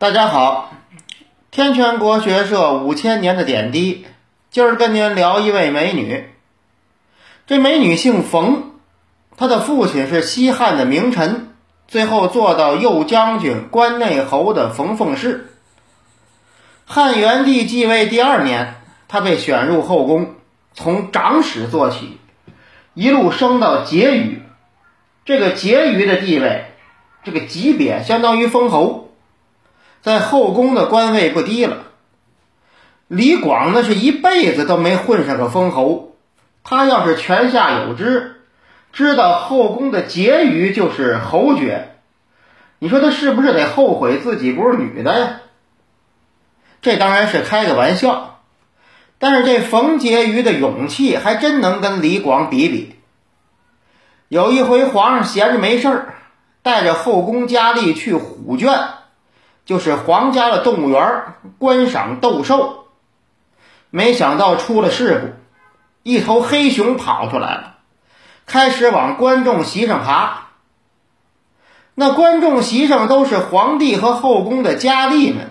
大家好，天泉国学社五千年的点滴，今儿跟您聊一位美女。这美女姓冯，她的父亲是西汉的名臣，最后做到右将军、关内侯的冯凤氏。汉元帝继位第二年，她被选入后宫，从长史做起，一路升到婕妤。这个婕妤的地位，这个级别相当于封侯。在后宫的官位不低了。李广那是一辈子都没混上个封侯，他要是泉下有知，知道后宫的婕妤就是侯爵，你说他是不是得后悔自己不是女的呀？这当然是开个玩笑，但是这冯婕妤的勇气还真能跟李广比比。有一回皇上闲着没事儿，带着后宫佳丽去虎圈。就是皇家的动物园观赏斗兽，没想到出了事故，一头黑熊跑出来了，开始往观众席上爬。那观众席上都是皇帝和后宫的佳丽们，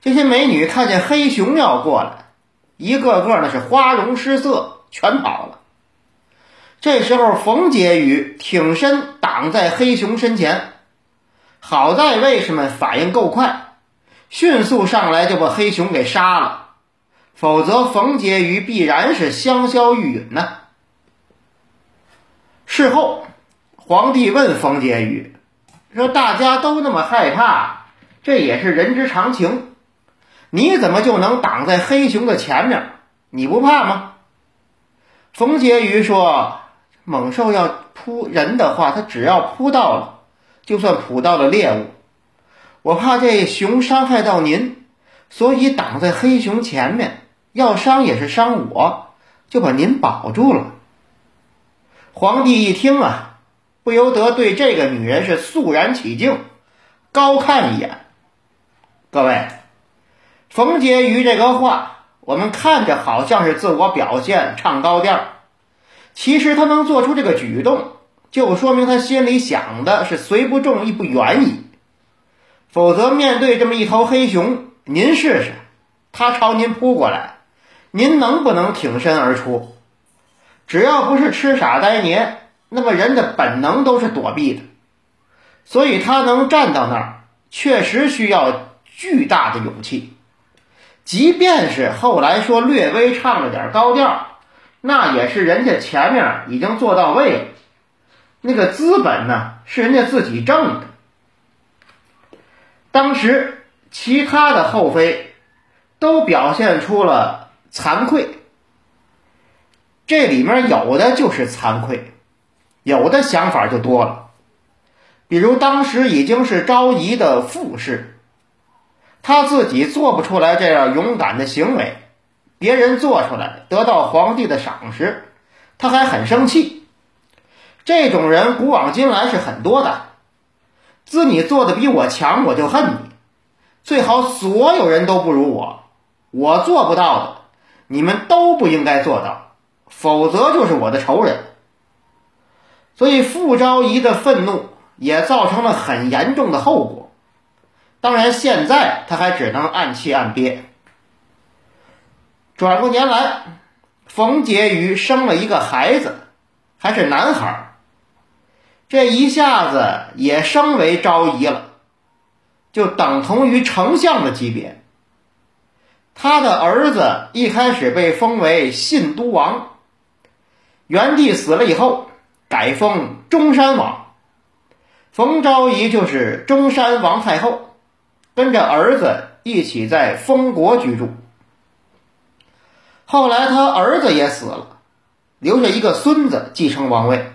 这些美女看见黑熊要过来，一个个那是花容失色，全跑了。这时候，冯婕妤挺身挡在黑熊身前。好在卫士们反应够快，迅速上来就把黑熊给杀了，否则冯婕妤必然是香消玉殒呐。事后，皇帝问冯婕妤说：“大家都那么害怕，这也是人之常情，你怎么就能挡在黑熊的前面？你不怕吗？”冯婕妤说：“猛兽要扑人的话，它只要扑到了。”就算捕到了猎物，我怕这熊伤害到您，所以挡在黑熊前面，要伤也是伤我，就把您保住了。皇帝一听啊，不由得对这个女人是肃然起敬，高看一眼。各位，冯婕妤这个话，我们看着好像是自我表现、唱高调，其实她能做出这个举动。就说明他心里想的是虽不中亦不远矣，否则面对这么一头黑熊，您试试，他朝您扑过来，您能不能挺身而出？只要不是痴傻呆捏，那么人的本能都是躲避的，所以他能站到那儿，确实需要巨大的勇气。即便是后来说略微唱了点高调，那也是人家前面已经做到位了。那个资本呢，是人家自己挣的。当时其他的后妃都表现出了惭愧，这里面有的就是惭愧，有的想法就多了。比如当时已经是昭仪的副氏，他自己做不出来这样勇敢的行为，别人做出来得到皇帝的赏识，他还很生气。这种人古往今来是很多的，自你做的比我强，我就恨你。最好所有人都不如我，我做不到的，你们都不应该做到，否则就是我的仇人。所以傅昭仪的愤怒也造成了很严重的后果。当然，现在他还只能暗气暗憋。转过年来，冯婕妤生了一个孩子，还是男孩。这一下子也升为昭仪了，就等同于丞相的级别。他的儿子一开始被封为信都王，元帝死了以后改封中山王，冯昭仪就是中山王太后，跟着儿子一起在封国居住。后来他儿子也死了，留下一个孙子继承王位。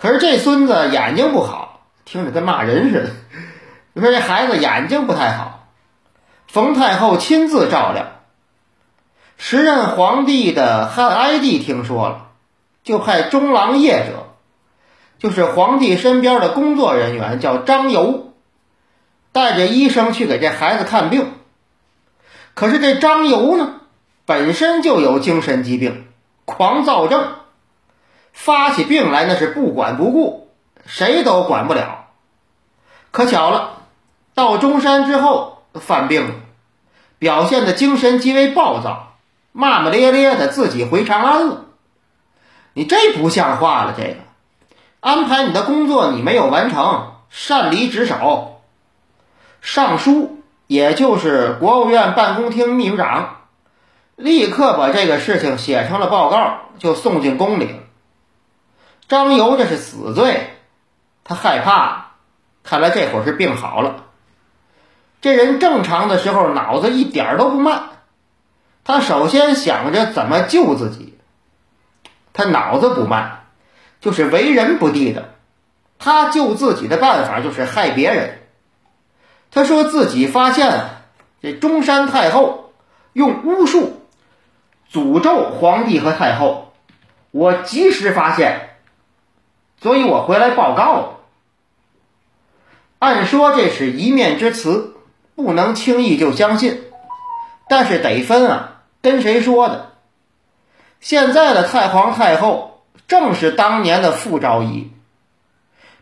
可是这孙子眼睛不好，听着跟骂人似的。你说这孩子眼睛不太好，冯太后亲自照料。时任皇帝的汉哀帝听说了，就派中郎业者，就是皇帝身边的工作人员，叫张游，带着医生去给这孩子看病。可是这张游呢，本身就有精神疾病，狂躁症。发起病来那是不管不顾，谁都管不了。可巧了，到中山之后犯病了，表现的精神极为暴躁，骂骂咧咧的自己回长安了。你这不像话了，这个安排你的工作你没有完成，擅离职守。尚书也就是国务院办公厅秘书长。立刻把这个事情写成了报告，就送进宫里了。张游这是死罪，他害怕，看来这会儿是病好了。这人正常的时候脑子一点都不慢，他首先想着怎么救自己。他脑子不慢，就是为人不地道。他救自己的办法就是害别人。他说自己发现这中山太后用巫术。诅咒皇帝和太后，我及时发现，所以我回来报告了。按说这是一面之词，不能轻易就相信，但是得分啊，跟谁说的？现在的太皇太后正是当年的傅昭仪，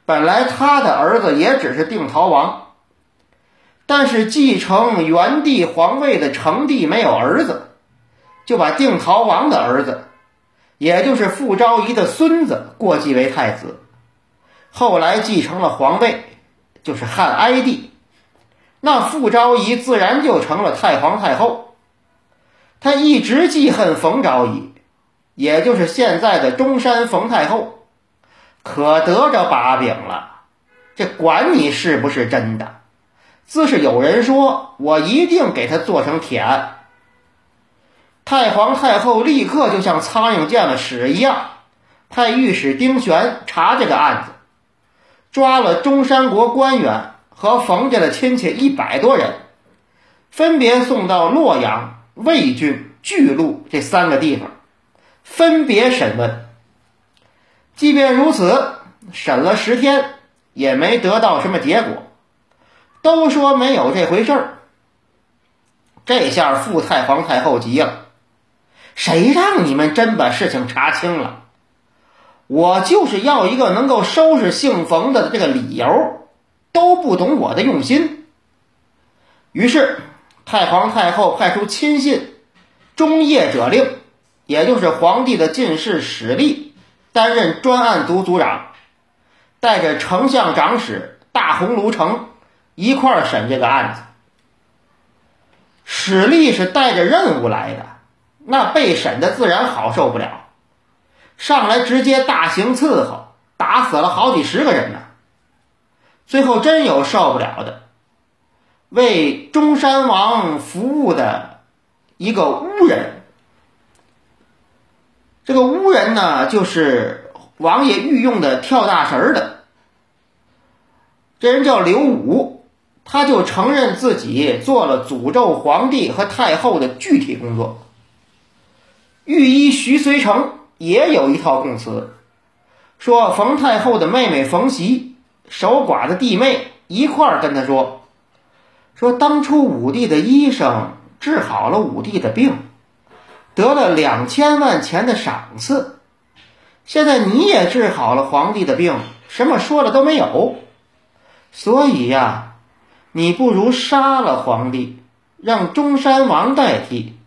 本来他的儿子也只是定陶王，但是继承元帝皇位的成帝没有儿子。就把定陶王的儿子，也就是傅昭仪的孙子过继为太子，后来继承了皇位，就是汉哀帝。那傅昭仪自然就成了太皇太后。他一直记恨冯昭仪，也就是现在的中山冯太后，可得着把柄了。这管你是不是真的，自是有人说我一定给他做成铁案。太皇太后立刻就像苍蝇见了屎一样，派御史丁玄查这个案子，抓了中山国官员和冯家的亲戚一百多人，分别送到洛阳、魏郡、巨鹿这三个地方，分别审问。即便如此，审了十天也没得到什么结果，都说没有这回事儿。这下傅太皇太后急了。谁让你们真把事情查清了？我就是要一个能够收拾姓冯的这个理由，都不懂我的用心。于是，太皇太后派出亲信中叶者令，也就是皇帝的进士史立，担任专案组组长，带着丞相长史大鸿胪丞一块儿审这个案子。史立是带着任务来的。那被审的自然好受不了，上来直接大刑伺候，打死了好几十个人呢。最后真有受不了的，为中山王服务的一个巫人。这个巫人呢，就是王爷御用的跳大神的。这人叫刘武，他就承认自己做了诅咒皇帝和太后的具体工作。御医徐遂成也有一套供词，说冯太后的妹妹冯习、守寡的弟妹一块儿跟他说，说当初武帝的医生治好了武帝的病，得了两千万钱的赏赐，现在你也治好了皇帝的病，什么说了都没有，所以呀，你不如杀了皇帝，让中山王代替。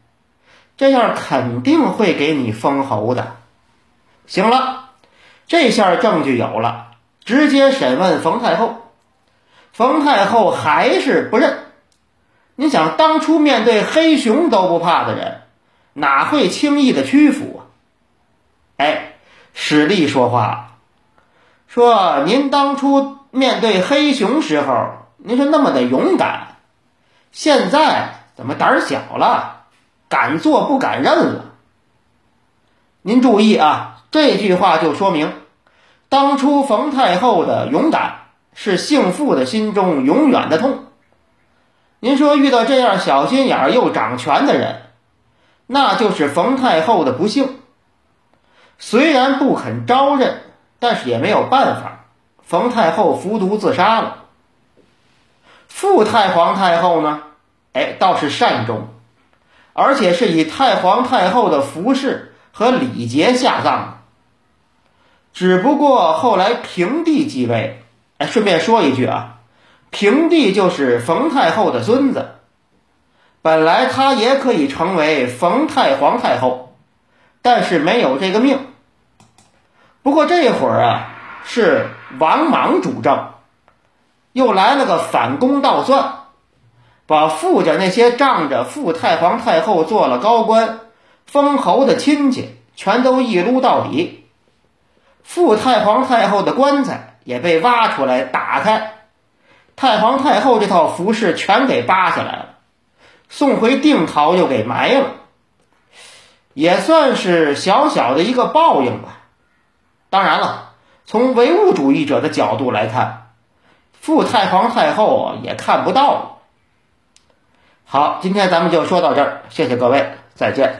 这样肯定会给你封侯的。行了，这下证据有了，直接审问冯太后。冯太后还是不认。你想，当初面对黑熊都不怕的人，哪会轻易的屈服啊？哎，史力说话说：“您当初面对黑熊时候，您是那么的勇敢，现在怎么胆小了？”敢做不敢认了。您注意啊，这句话就说明，当初冯太后的勇敢是姓傅的心中永远的痛。您说遇到这样小心眼又掌权的人，那就是冯太后的不幸。虽然不肯招认，但是也没有办法，冯太后服毒自杀了。傅太皇太后呢，哎，倒是善终。而且是以太皇太后的服饰和礼节下葬的。只不过后来平帝继位，哎，顺便说一句啊，平帝就是冯太后的孙子，本来他也可以成为冯太皇太后，但是没有这个命。不过这会儿啊，是王莽主政，又来了个反攻倒算，把傅家那些仗着傅太皇太后做了高官、封侯的亲戚全都一撸到底，傅太皇太后的棺材也被挖出来打开，太皇太后这套服饰全给扒下来了，送回定陶又给埋了，也算是小小的一个报应吧。当然了，从唯物主义者的角度来看，傅太皇太后也看不到了。好，今天咱们就说到这儿，谢谢各位，再见。